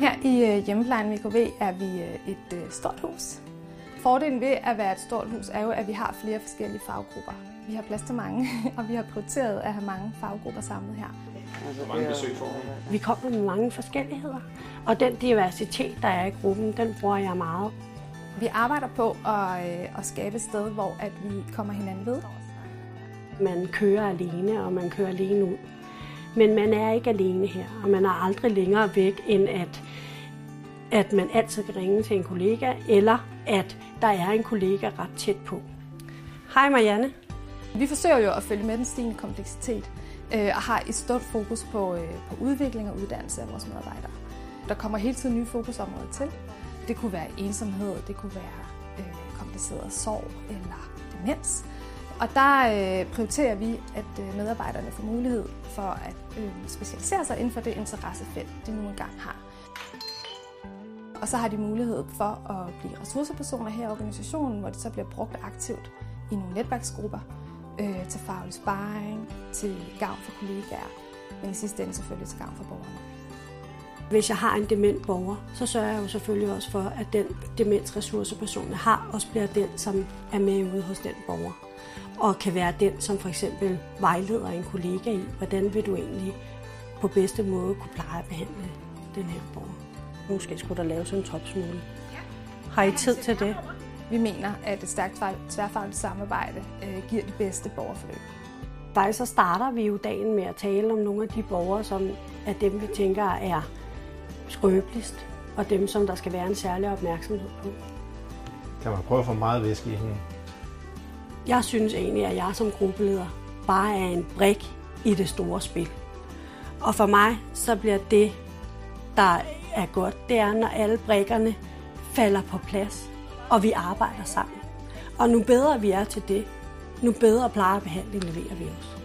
Her i øh, hjemmeplejen VKV er vi øh, et øh, stort hus. Fordelen ved at være et stort hus er jo, at vi har flere forskellige faggrupper. Vi har plads til mange, og vi har prioriteret at have mange faggrupper samlet her. Hvor mange besøg får? Vi kommer med mange forskelligheder, og den diversitet, der er i gruppen, den bruger jeg meget. Vi arbejder på at, at skabe et sted, hvor at vi kommer hinanden ved. Man kører alene, og man kører alene ud. Men man er ikke alene her, og man er aldrig længere væk, end at, at man altid kan ringe til en kollega, eller at der er en kollega ret tæt på. Hej Marianne. Vi forsøger jo at følge med den stigende kompleksitet, øh, og har et stort fokus på, øh, på udvikling og uddannelse af vores medarbejdere. Der kommer hele tiden nye fokusområder til. Det kunne være ensomhed, det kunne være øh, kompliceret sorg eller demens. Og der øh, prioriterer vi, at øh, medarbejderne får mulighed for at øh, specialisere sig inden for det interessefelt, de nu engang har. Og så har de mulighed for at blive ressourcepersoner her i organisationen, hvor det så bliver brugt aktivt i nogle netværksgrupper øh, til faglig sparring, til gavn for kollegaer, men i sidste ende selvfølgelig til gavn for borgerne. Hvis jeg har en dement borger, så sørger jeg jo selvfølgelig også for, at den demensressourceperson, jeg har, også bliver den, som er med ude hos den borger. Og kan være den, som for eksempel vejleder en kollega i, hvordan vil du egentlig på bedste måde kunne pleje at behandle den her borger. Måske skulle der laves en topsmule. Har I tid til det? Vi mener, at et stærkt tværfagligt samarbejde øh, giver det bedste borgerforløb. Faktisk så starter vi jo dagen med at tale om nogle af de borgere, som er dem, vi tænker er skrøbeligst, og dem, som der skal være en særlig opmærksomhed på. Kan man prøve at få meget væske i hende? Jeg synes egentlig, at jeg som gruppeleder bare er en brik i det store spil. Og for mig, så bliver det, der er godt, det er, når alle brikkerne falder på plads, og vi arbejder sammen. Og nu bedre vi er til det, nu bedre plejebehandling leverer vi også.